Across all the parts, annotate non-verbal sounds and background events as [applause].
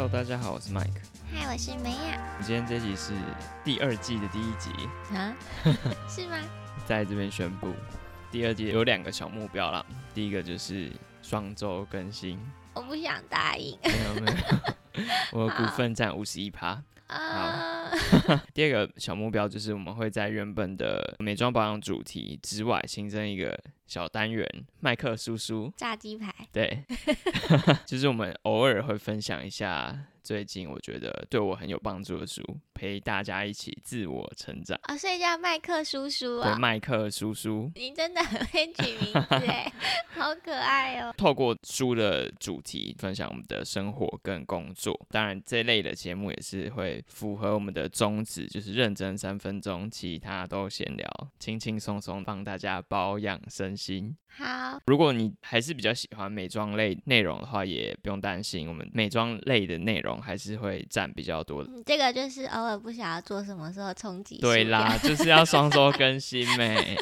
Hello，大家好，我是 Mike。嗨，我是梅亚。今天这集是第二季的第一集，啊？[laughs] 是吗？在这边宣布，第二季有两个小目标啦。第一个就是双周更新，我不想答应。没有没有，[laughs] 我的股份占五十一趴。啊，[laughs] 第二个小目标就是我们会在原本的美妆保养主题之外，新增一个小单元——麦克叔叔。炸鸡排。对，[laughs] 就是我们偶尔会分享一下最近我觉得对我很有帮助的书，陪大家一起自我成长。哦，所以叫麦克叔叔对，啊。麦克叔叔。[laughs] 你真的很会取名字哎，[laughs] 好可爱哦。透过书的主题分享我们的生活跟工作，当然这类的节目也是会符合我们的宗旨，就是认真三分钟，其他都闲聊，轻轻松松帮大家保养身心。好，如果你还是比较喜欢美妆类内容的话，也不用担心，我们美妆类的内容还是会占比较多的。你这个就是偶尔不想要做什么时候冲击。对啦，，就是要双周 [laughs] 更新美，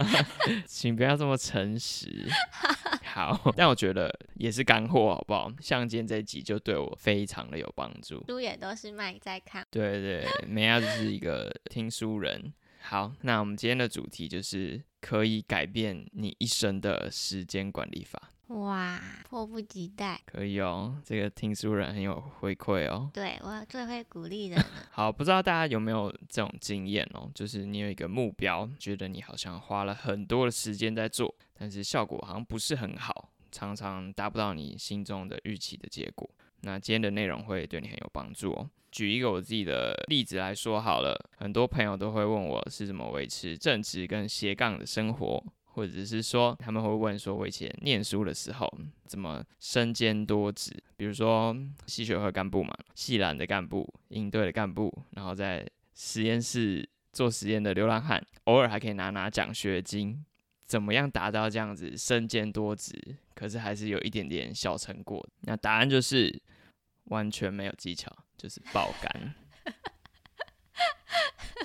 [laughs] 请不要这么诚实。[laughs] 好，但我觉得也是干货，好不好？像今天这一集就对我非常的有帮助。书也都是麦在看。对对，梅亚就是一个听书人。好，那我们今天的主题就是可以改变你一生的时间管理法。哇，迫不及待。可以哦，这个听书人很有回馈哦。对我最会鼓励人了。[laughs] 好，不知道大家有没有这种经验哦？就是你有一个目标，觉得你好像花了很多的时间在做，但是效果好像不是很好，常常达不到你心中的预期的结果。那今天的内容会对你很有帮助哦。举一个我自己的例子来说好了，很多朋友都会问我是怎么维持正直跟斜杠的生活，或者是说他们会问说，我以前念书的时候怎么身兼多职，比如说系学会干部嘛，系篮的干部、应对的干部，然后在实验室做实验的流浪汉，偶尔还可以拿拿奖学金。怎么样达到这样子身兼多职，可是还是有一点点小成果？那答案就是完全没有技巧，就是爆肝。[laughs]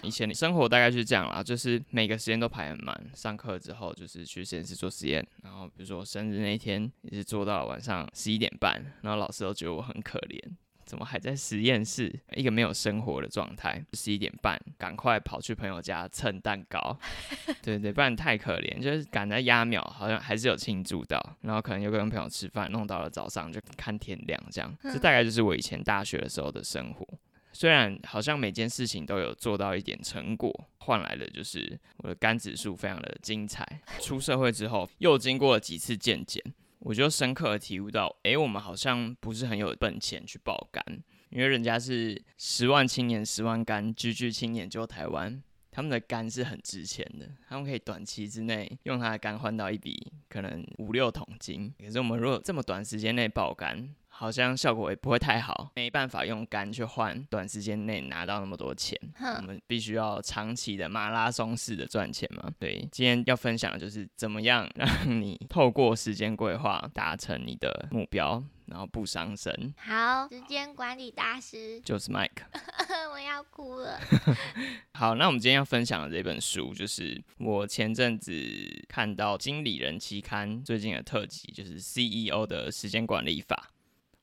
以前的生活大概就是这样啦，就是每个时间都排很满，上课之后就是去实验室做实验，然后比如说我生日那一天也是做到晚上十一点半，然后老师都觉得我很可怜，怎么还在实验室？一个没有生活的状态，十一点半赶快跑去朋友家蹭蛋糕，[laughs] 对对，不然太可怜，就是赶在压秒，好像还是有庆祝到，然后可能又跟朋友吃饭，弄到了早上就看天亮这样，这大概就是我以前大学的时候的生活。虽然好像每件事情都有做到一点成果，换来的就是我的肝指数非常的精彩。出社会之后，又经过了几次健检，我就深刻的体悟到，诶，我们好像不是很有本钱去爆肝，因为人家是十万青年十万肝，居居青年救台湾。他们的肝是很值钱的，他们可以短期之内用他的肝换到一笔可能五六桶金。可是我们如果这么短时间内爆肝，好像效果也不会太好，没办法用肝去换短时间内拿到那么多钱。我，们必须要长期的马拉松式的赚钱嘛。对，今天要分享的就是怎么样让你透过时间规划达成你的目标，然后不伤身。好，时间管理大师，就是 Mike。[laughs] 我要哭了。[laughs] 好，那我们今天要分享的这本书，就是我前阵子看到《经理人》期刊最近的特辑，就是 CEO 的时间管理法。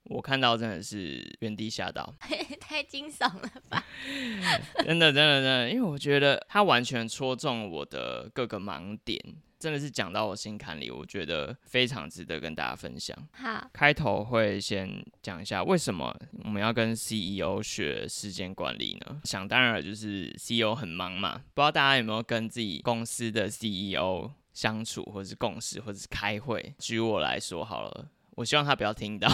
我看到真的是原地吓到，[laughs] 太惊悚了吧？[laughs] 真的，真的，真的，因为我觉得他完全戳中我的各个盲点，真的是讲到我心坎里，我觉得非常值得跟大家分享。好，开头会先讲一下为什么我们要跟 CEO 学时间管理呢？想当然了，就是 CEO 很忙嘛，不知道大家有没有跟自己公司的 CEO 相处，或者是共事，或者是开会。举我来说好了。我希望他不要听到，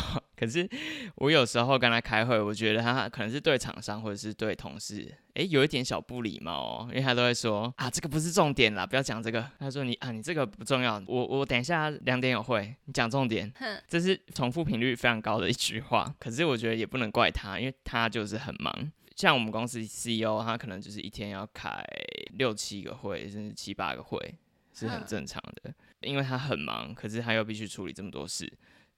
可是我有时候跟他开会，我觉得他可能是对厂商或者是对同事，诶，有一点小不礼貌哦，因为他都会说啊，这个不是重点啦，不要讲这个。他说你啊，你这个不重要，我我等一下两点有会，你讲重点。这是重复频率非常高的一句话，可是我觉得也不能怪他，因为他就是很忙。像我们公司 CEO，他可能就是一天要开六七个会，甚至七八个会，是很正常的。因为他很忙，可是他又必须处理这么多事，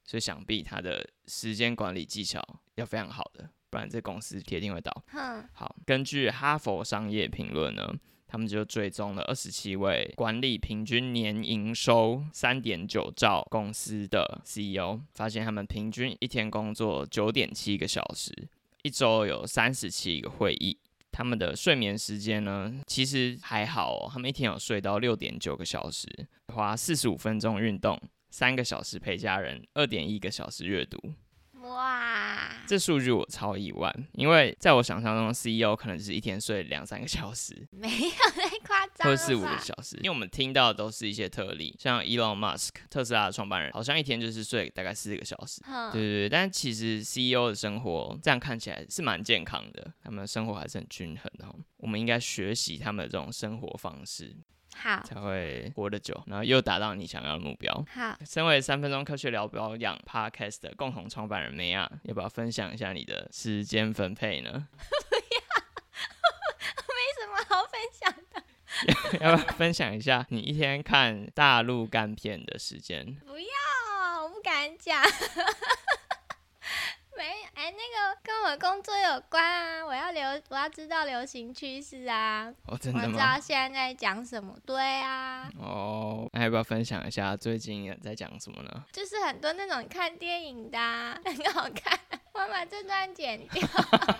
所以想必他的时间管理技巧要非常好的，不然这公司铁定会倒。哼，好，根据哈佛商业评论呢，他他们就追踪了二十七位管理平均年营收三点九兆公司的 CEO，发现他们平均一天工作九点七个小时，一周有三十七个会议。他们的睡眠时间呢，其实还好哦，他们一天有睡到六点九个小时，花四十五分钟运动，三个小时陪家人，二点一个小时阅读。哇，这数据我超意外，因为在我想象中，CEO 可能只是一天睡两三个小时，没有太夸张，或者四五个小时。因为我们听到的都是一些特例，像 Elon Musk 特斯拉的创办人，好像一天就是睡大概四个小时。对对对，但其实 CEO 的生活这样看起来是蛮健康的，他们的生活还是很均衡的。我们应该学习他们的这种生活方式。好，才会活得久，然后又达到你想要的目标。好，身为三分钟科学聊保养 Podcast 的共同创办人梅亚，要不要分享一下你的时间分配呢？不要，没什么好分享的。[laughs] 要不要分享一下你一天看大陆干片的时间？不要，我不敢讲。没，哎，那个跟我工作有关啊，我要流，我要知道流行趋势啊。哦，真的吗？我知道现在在讲什么，对啊。哦，那要不要分享一下最近在讲什么呢？就是很多那种看电影的，[laughs] 很好看。我把这段剪掉。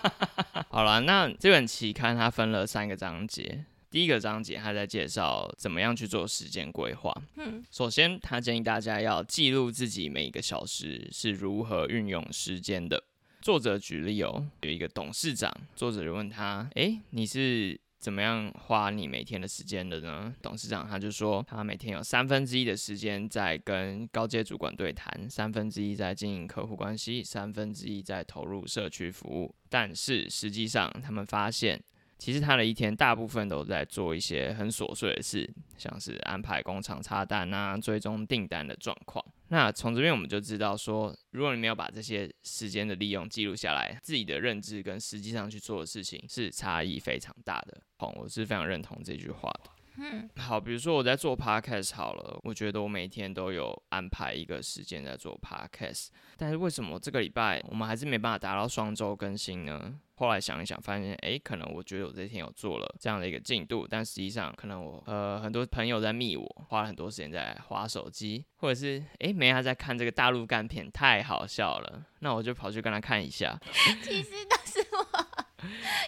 [laughs] 好了，那这本期刊它分了三个章节。第一个章节，他在介绍怎么样去做时间规划。嗯，首先他建议大家要记录自己每一个小时是如何运用时间的。作者举例哦，有一个董事长，作者就问他：“诶，你是怎么样花你每天的时间的呢？”董事长他就说：“他每天有三分之一的时间在跟高阶主管对谈，三分之一在经营客户关系，三分之一在投入社区服务。但是实际上，他们发现。”其实他的一天大部分都在做一些很琐碎的事，像是安排工厂插单啊、追踪订单的状况。那从这边我们就知道说，如果你没有把这些时间的利用记录下来，自己的认知跟实际上去做的事情是差异非常大的。好，我是非常认同这句话的。嗯，好，比如说我在做 podcast 好了，我觉得我每天都有安排一个时间在做 podcast，但是为什么这个礼拜我们还是没办法达到双周更新呢？后来想一想，发现哎，可能我觉得我这天有做了这样的一个进度，但实际上可能我呃很多朋友在密我，花了很多时间在划手机，或者是哎没他在看这个大陆干片，太好笑了，那我就跑去跟他看一下。[laughs] 其实都是我，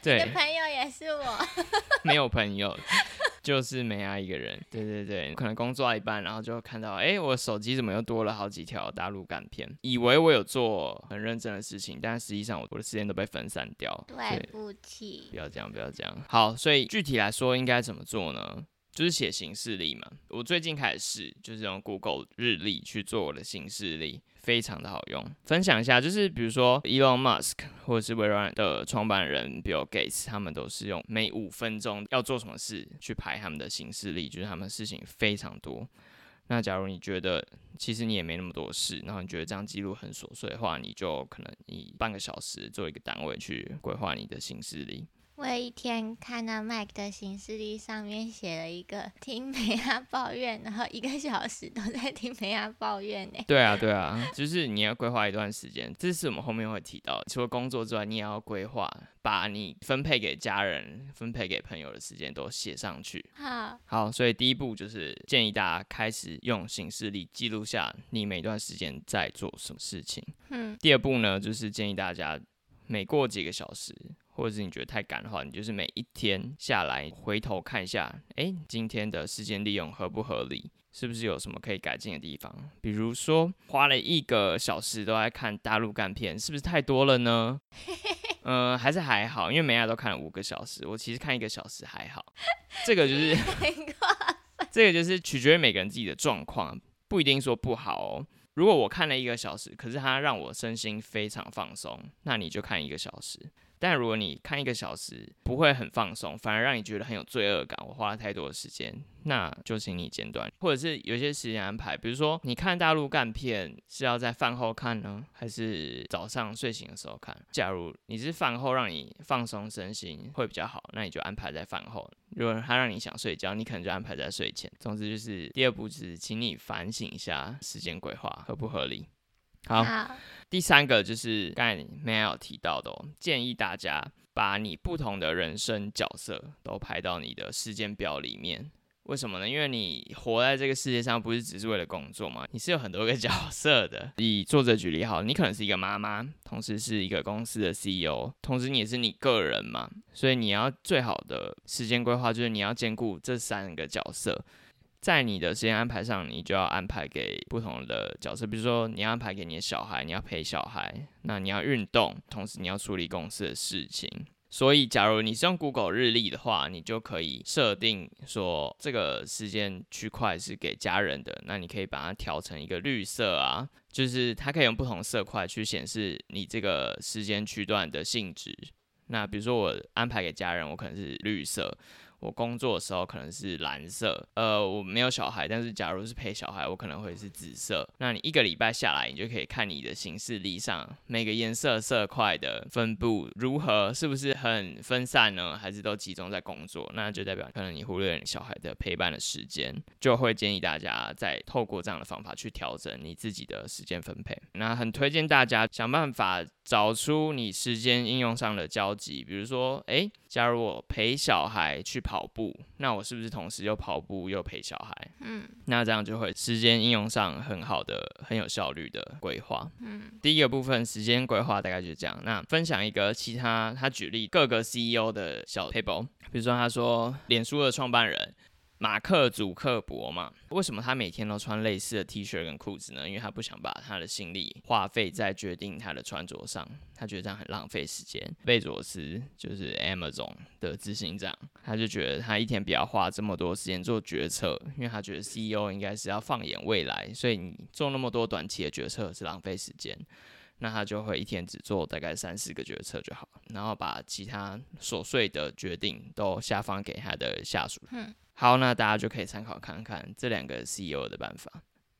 对，朋友也是我，[laughs] 没有朋友。就是没爱一个人，对对对，可能工作到一半，然后就看到，哎，我手机怎么又多了好几条大陆干片？以为我有做很认真的事情，但实际上我的时间都被分散掉。对不起，不要这样，不要这样。好，所以具体来说应该怎么做呢？就是写行事历嘛。我最近开始试，就是用 Google 日历去做我的行事历。非常的好用，分享一下，就是比如说 Elon Musk 或者是微软的创办人 Bill Gates，他们都是用每五分钟要做什么事去排他们的行事历，就是他们事情非常多。那假如你觉得其实你也没那么多事，然后你觉得这样记录很琐碎的话，你就可能以半个小时做一个单位去规划你的行事历。我一天看到 Mike 的行事历上面写了一个听梅亚抱怨，然后一个小时都在听梅亚抱怨呢。对啊，对啊，就是你要规划一段时间，这是我们后面会提到，除了工作之外，你也要规划，把你分配给家人、分配给朋友的时间都写上去。[laughs] 好，好，所以第一步就是建议大家开始用行事历记录下你每段时间在做什么事情。嗯。第二步呢，就是建议大家每过几个小时。或者是你觉得太赶的话，你就是每一天下来回头看一下，哎，今天的时间利用合不合理？是不是有什么可以改进的地方？比如说花了一个小时都在看大陆干片，是不是太多了呢？[laughs] 呃，还是还好，因为每亚都看了五个小时，我其实看一个小时还好。这个就是 [laughs] 这个就是取决于每个人自己的状况，不一定说不好哦。如果我看了一个小时，可是它让我身心非常放松，那你就看一个小时。但如果你看一个小时不会很放松，反而让你觉得很有罪恶感，我花了太多的时间，那就请你间断，或者是有些时间安排，比如说你看大陆干片是要在饭后看呢，还是早上睡醒的时候看？假如你是饭后让你放松身心会比较好，那你就安排在饭后；如果他让你想睡觉，你可能就安排在睡前。总之就是第二步是，请你反省一下时间规划合不合理。好。第三个就是刚才 Mel 提到的哦，建议大家把你不同的人生角色都排到你的时间表里面。为什么呢？因为你活在这个世界上，不是只是为了工作嘛？你是有很多个 [laughs] 角色的。以作者举例好，你可能是一个妈妈，同时是一个公司的 CEO，同时你也是你个人嘛。所以你要最好的时间规划，就是你要兼顾这三个角色。在你的时间安排上，你就要安排给不同的角色，比如说你要安排给你的小孩，你要陪小孩，那你要运动，同时你要处理公司的事情。所以，假如你是用 Google 日历的话，你就可以设定说这个时间区块是给家人的，那你可以把它调成一个绿色啊，就是它可以用不同色块去显示你这个时间区段的性质。那比如说我安排给家人，我可能是绿色。我工作的时候可能是蓝色，呃，我没有小孩，但是假如是陪小孩，我可能会是紫色。那你一个礼拜下来，你就可以看你的行事历上每个颜色色块的分布如何，是不是很分散呢？还是都集中在工作？那就代表可能你忽略了你小孩的陪伴的时间，就会建议大家再透过这样的方法去调整你自己的时间分配。那很推荐大家想办法找出你时间应用上的交集，比如说，诶，假如我陪小孩去。跑步，那我是不是同时又跑步又陪小孩？嗯，那这样就会时间应用上很好的、很有效率的规划。嗯，第一个部分时间规划大概就是这样。那分享一个其他，他举例各个 CEO 的小 table，比如说他说，脸书的创办人。马克·祖克伯嘛，为什么他每天都穿类似的 T 恤跟裤子呢？因为他不想把他的心力花费在决定他的穿着上，他觉得这样很浪费时间。贝佐斯就是 Amazon 的执行长，他就觉得他一天不要花这么多时间做决策，因为他觉得 CEO 应该是要放眼未来，所以你做那么多短期的决策是浪费时间。那他就会一天只做大概三四个决策就好，然后把其他琐碎的决定都下放给他的下属。嗯。好，那大家就可以参考看看这两个 CEO 的办法。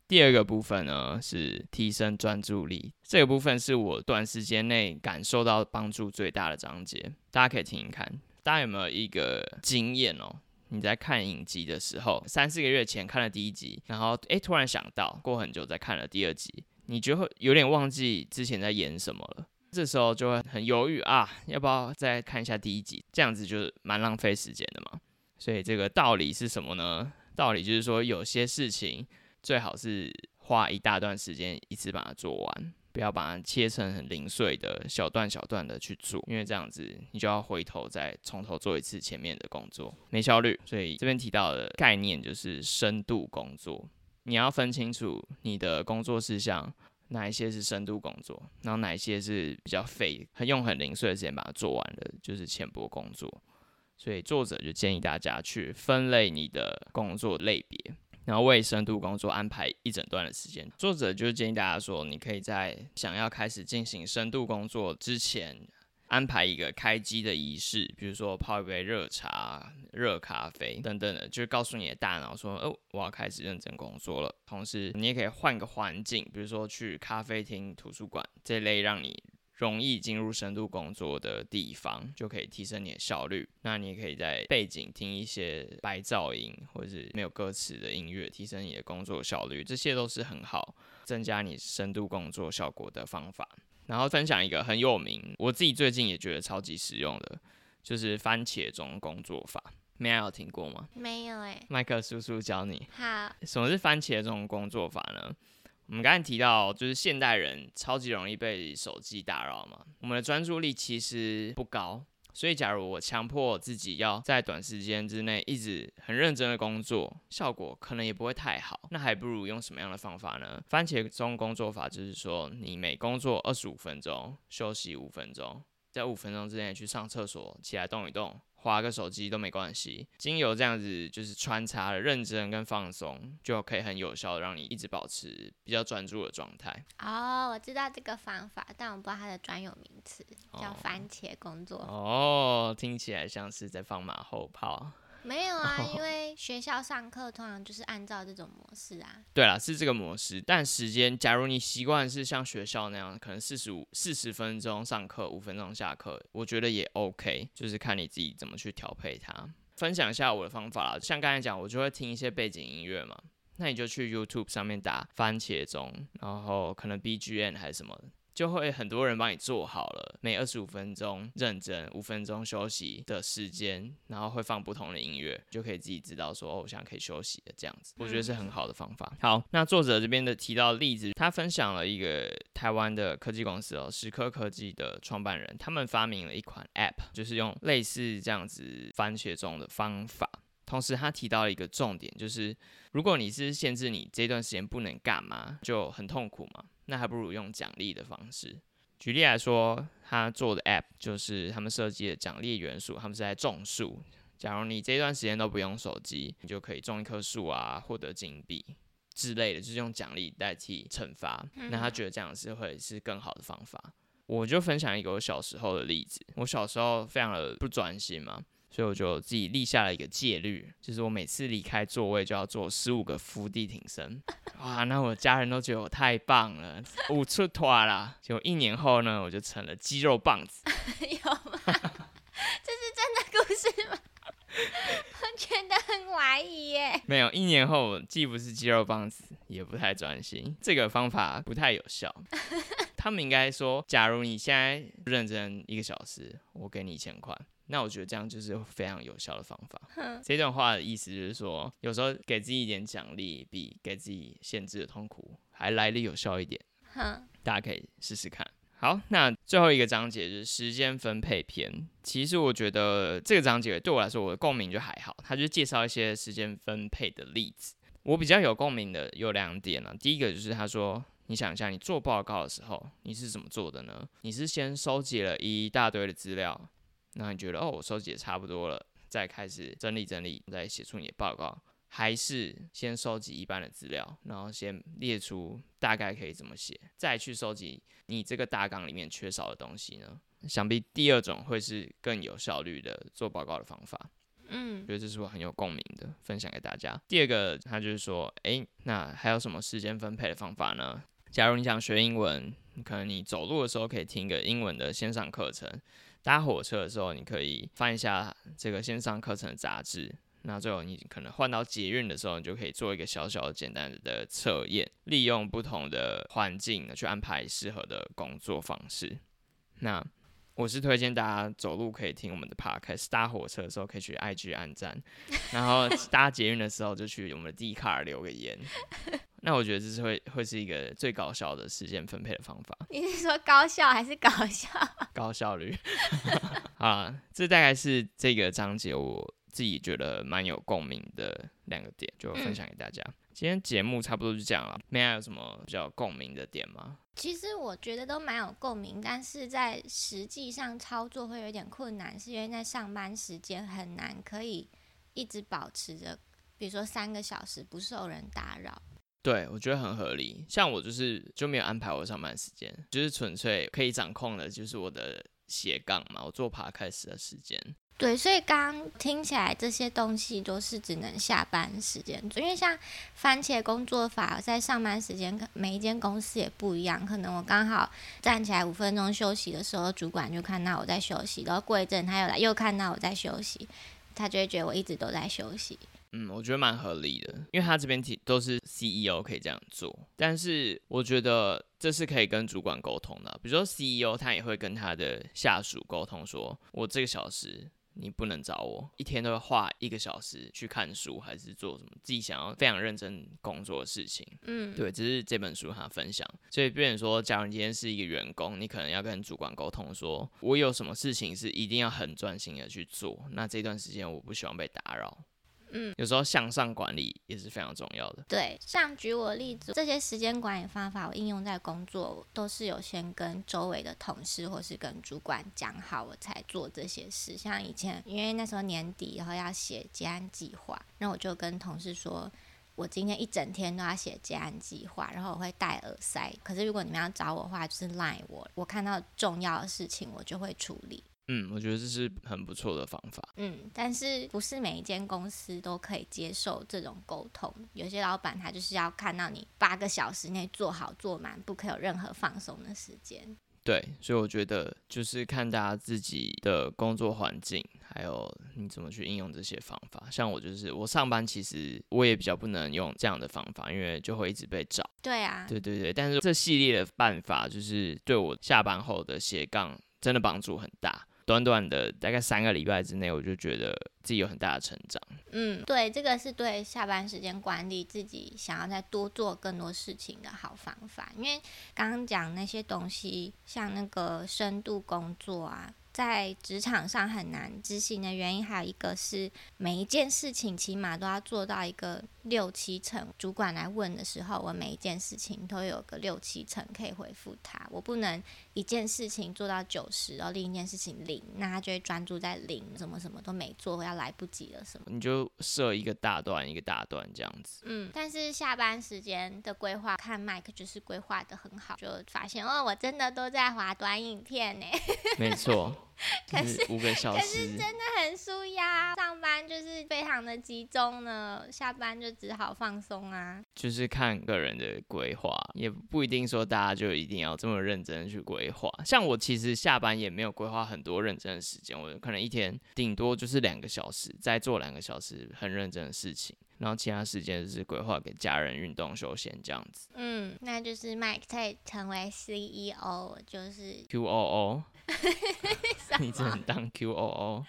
第二个部分呢是提升专注力，这个部分是我短时间内感受到帮助最大的章节，大家可以听听看。大家有没有一个经验哦？你在看影集的时候，三四个月前看了第一集，然后诶突然想到，过很久再看了第二集，你就会有点忘记之前在演什么了，这时候就会很犹豫啊，要不要再看一下第一集？这样子就是蛮浪费时间的嘛。所以这个道理是什么呢？道理就是说，有些事情最好是花一大段时间一次把它做完，不要把它切成很零碎的小段小段的去做，因为这样子你就要回头再从头做一次前面的工作，没效率。所以这边提到的概念就是深度工作，你要分清楚你的工作事项哪一些是深度工作，然后哪一些是比较费、很用很零碎的时间把它做完的，就是浅薄工作。所以作者就建议大家去分类你的工作类别，然后为深度工作安排一整段的时间。作者就建议大家说，你可以在想要开始进行深度工作之前，安排一个开机的仪式，比如说泡一杯热茶、热咖啡等等的，就是告诉你的大脑说，哦，我要开始认真工作了。同时，你也可以换个环境，比如说去咖啡厅、图书馆这类让你。容易进入深度工作的地方，就可以提升你的效率。那你也可以在背景听一些白噪音或者是没有歌词的音乐，提升你的工作效率。这些都是很好增加你深度工作效果的方法。然后分享一个很有名，我自己最近也觉得超级实用的，就是番茄钟工作法。没有听过吗？没有诶。麦克叔叔教你。好。什么是番茄钟工作法呢？我们刚才提到，就是现代人超级容易被手机打扰嘛，我们的专注力其实不高，所以假如我强迫自己要在短时间之内一直很认真的工作，效果可能也不会太好。那还不如用什么样的方法呢？番茄钟工作法就是说，你每工作二十五分钟，休息五分钟，在五分钟之内去上厕所，起来动一动。划个手机都没关系，经由这样子就是穿插了认真跟放松，就可以很有效的让你一直保持比较专注的状态。哦，我知道这个方法，但我不知道它的专有名词，叫番茄工作。哦，听起来像是在放马后炮。没有啊，[laughs] 因为学校上课通常就是按照这种模式啊。对啦，是这个模式，但时间，假如你习惯是像学校那样，可能四十五、四十分钟上课，五分钟下课，我觉得也 OK，就是看你自己怎么去调配它。分享一下我的方法啦，像刚才讲，我就会听一些背景音乐嘛，那你就去 YouTube 上面打番茄钟，然后可能 BGM 还是什么。就会很多人帮你做好了，每二十五分钟认真，五分钟休息的时间，然后会放不同的音乐，就可以自己知道说哦，我现在可以休息了这样子。我觉得是很好的方法。好，那作者这边的提到例子，他分享了一个台湾的科技公司哦，时刻科技的创办人，他们发明了一款 App，就是用类似这样子番茄钟的方法。同时，他提到了一个重点，就是如果你是限制你这段时间不能干嘛，就很痛苦嘛。那还不如用奖励的方式。举例来说，他做的 App 就是他们设计的奖励元素，他们是在种树。假如你这段时间都不用手机，你就可以种一棵树啊，获得金币之类的，就是用奖励代替惩罚。那他觉得这样是会是更好的方法。我就分享一个我小时候的例子。我小时候非常的不专心嘛。所以我就自己立下了一个戒律，就是我每次离开座位就要做十五个伏地挺身。[laughs] 哇，那我家人都觉得我太棒了，五出团啦！就一年后呢，我就成了肌肉棒子。[laughs] 有吗？[laughs] 这是真的故事吗？我觉得很怀疑耶。没有，一年后既不是肌肉棒子，也不太专心。这个方法不太有效。他们应该说，假如你现在认真一个小时，我给你一千块。那我觉得这样就是非常有效的方法。这段话的意思就是说，有时候给自己一点奖励，比给自己限制的痛苦还来的有效一点。大家可以试试看。好，那最后一个章节就是时间分配篇。其实我觉得这个章节对我来说，我的共鸣就还好。他就介绍一些时间分配的例子。我比较有共鸣的有两点呢。第一个就是他说，你想一下，你做报告的时候你是怎么做的呢？你是先收集了一大堆的资料。那你觉得哦，我收集也差不多了，再开始整理整理，再写出你的报告，还是先收集一般的资料，然后先列出大概可以怎么写，再去收集你这个大纲里面缺少的东西呢？想必第二种会是更有效率的做报告的方法。嗯，觉得这是我很有共鸣的，分享给大家。第二个，他就是说，诶，那还有什么时间分配的方法呢？假如你想学英文，可能你走路的时候可以听个英文的线上课程。搭火车的时候，你可以翻一下这个线上课程的杂志。那最后你可能换到捷运的时候，你就可以做一个小小的简单的测验，利用不同的环境去安排适合的工作方式。那我是推荐大家走路可以听我们的 podcast，搭火车的时候可以去 IG 按赞，然后 [laughs] 搭捷运的时候就去我们的 D 卡留个言。[laughs] 那我觉得这是会会是一个最高效的时间分配的方法。[laughs] 你是说高效还是搞笑？高效率。啊，这大概是这个章节我自己觉得蛮有共鸣的两个点，就分享给大家。今天节目差不多就这样了，没有什么比较共鸣的点吗？其实我觉得都蛮有共鸣，但是在实际上操作会有点困难，是因为在上班时间很难可以一直保持着，比如说三个小时不受人打扰。对，我觉得很合理。像我就是就没有安排我上班时间，就是纯粹可以掌控的，就是我的斜杠嘛，我做爬开始的时间。对，所以刚刚听起来这些东西都是只能下班时间做，因为像番茄工作法在上班时间，每一间公司也不一样。可能我刚好站起来五分钟休息的时候，主管就看到我在休息，然后过一阵他又来又看到我在休息，他就会觉得我一直都在休息。嗯，我觉得蛮合理的，因为他这边提都是 CEO 可以这样做，但是我觉得这是可以跟主管沟通的，比如说 CEO 他也会跟他的下属沟通，说我这个小时你不能找我，一天都要花一个小时去看书，还是做什么自己想要非常认真工作的事情。嗯，对，只是这本书他分享，所以变成说，假如你今天是一个员工，你可能要跟主管沟通，说我有什么事情是一定要很专心的去做，那这段时间我不希望被打扰。嗯，有时候向上管理也是非常重要的。对，像举我例子，这些时间管理方法我应用在工作，都是有先跟周围的同事或是跟主管讲好，我才做这些事。像以前，因为那时候年底，然后要写结案计划，那我就跟同事说，我今天一整天都要写结案计划，然后我会戴耳塞。可是如果你们要找我的话，就是赖我，我看到重要的事情，我就会处理。嗯，我觉得这是很不错的方法。嗯，但是不是每一间公司都可以接受这种沟通？有些老板他就是要看到你八个小时内做好做满，不可以有任何放松的时间。对，所以我觉得就是看大家自己的工作环境，还有你怎么去应用这些方法。像我就是我上班其实我也比较不能用这样的方法，因为就会一直被找。对啊，对对对，但是这系列的办法就是对我下班后的斜杠真的帮助很大。短短的大概三个礼拜之内，我就觉得自己有很大的成长。嗯，对，这个是对下班时间管理自己想要再多做更多事情的好方法。因为刚刚讲那些东西，像那个深度工作啊。在职场上很难执行的原因，还有一个是每一件事情起码都要做到一个六七成。主管来问的时候，我每一件事情都有个六七成可以回复他。我不能一件事情做到九十，然后另一件事情零，那他就会专注在零，什么什么都没做，要来不及了什么。你就设一个大段一个大段这样子。嗯，但是下班时间的规划，看麦克就是规划的很好，就发现哦，我真的都在划短影片呢。[laughs] 没错。[laughs] 可是五个小时，可是真的很舒压。上班就是非常的集中呢，下班就只好放松啊。就是看个人的规划，也不一定说大家就一定要这么认真去规划。像我其实下班也没有规划很多认真的时间，我可能一天顶多就是两个小时，再做两个小时很认真的事情。然后其他时间就是规划给家人运动休闲这样子。嗯，那就是 Mike 在成为 CEO，就是 Q O O。[laughs] [laughs] 你只能当 Q O O。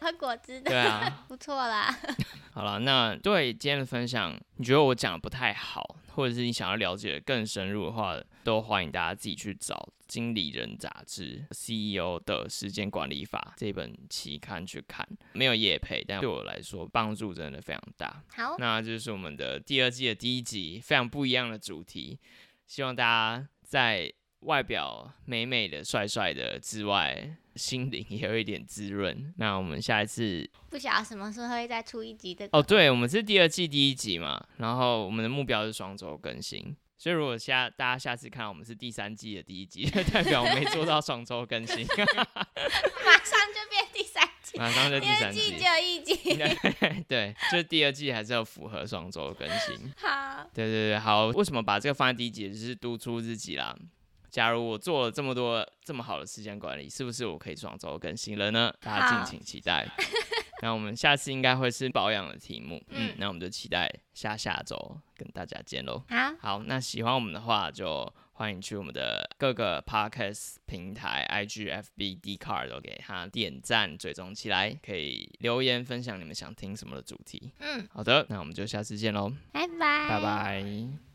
喝果汁的。对啊，[laughs] 不错啦。[laughs] 好了，那对今天的分享，你觉得我讲的不太好，或者是你想要了解更深入的话，都欢迎大家自己去找。经理人杂志 CEO 的时间管理法这本期刊去看，没有业配，但对我来说帮助真的非常大。好，那就是我们的第二季的第一集，非常不一样的主题，希望大家在外表美美的、帅帅的之外，心灵也有一点滋润。那我们下一次不晓得什么时候会再出一集的哦，对，我们是第二季第一集嘛，然后我们的目标是双周更新。所以，如果下大家下次看我们是第三季的第一集，[laughs] 代表我没做到双周更新，[laughs] 马上就变第三季，马上就第三季，就一集，[laughs] 对，就第二季还是要符合双周更新。好，对对对，好。为什么把这个放在第一集？就是督促自己啦。假如我做了这么多这么好的时间管理，是不是我可以双周更新了呢？大家敬请期待。[laughs] 那我们下次应该会是保养的题目，嗯，那我们就期待下下周跟大家见喽。好，好，那喜欢我们的话，就欢迎去我们的各个 podcast 平台，IG、FB、d c a r 都给他点赞、追踪起来，可以留言分享你们想听什么的主题。嗯，好的，那我们就下次见喽，拜拜，拜拜。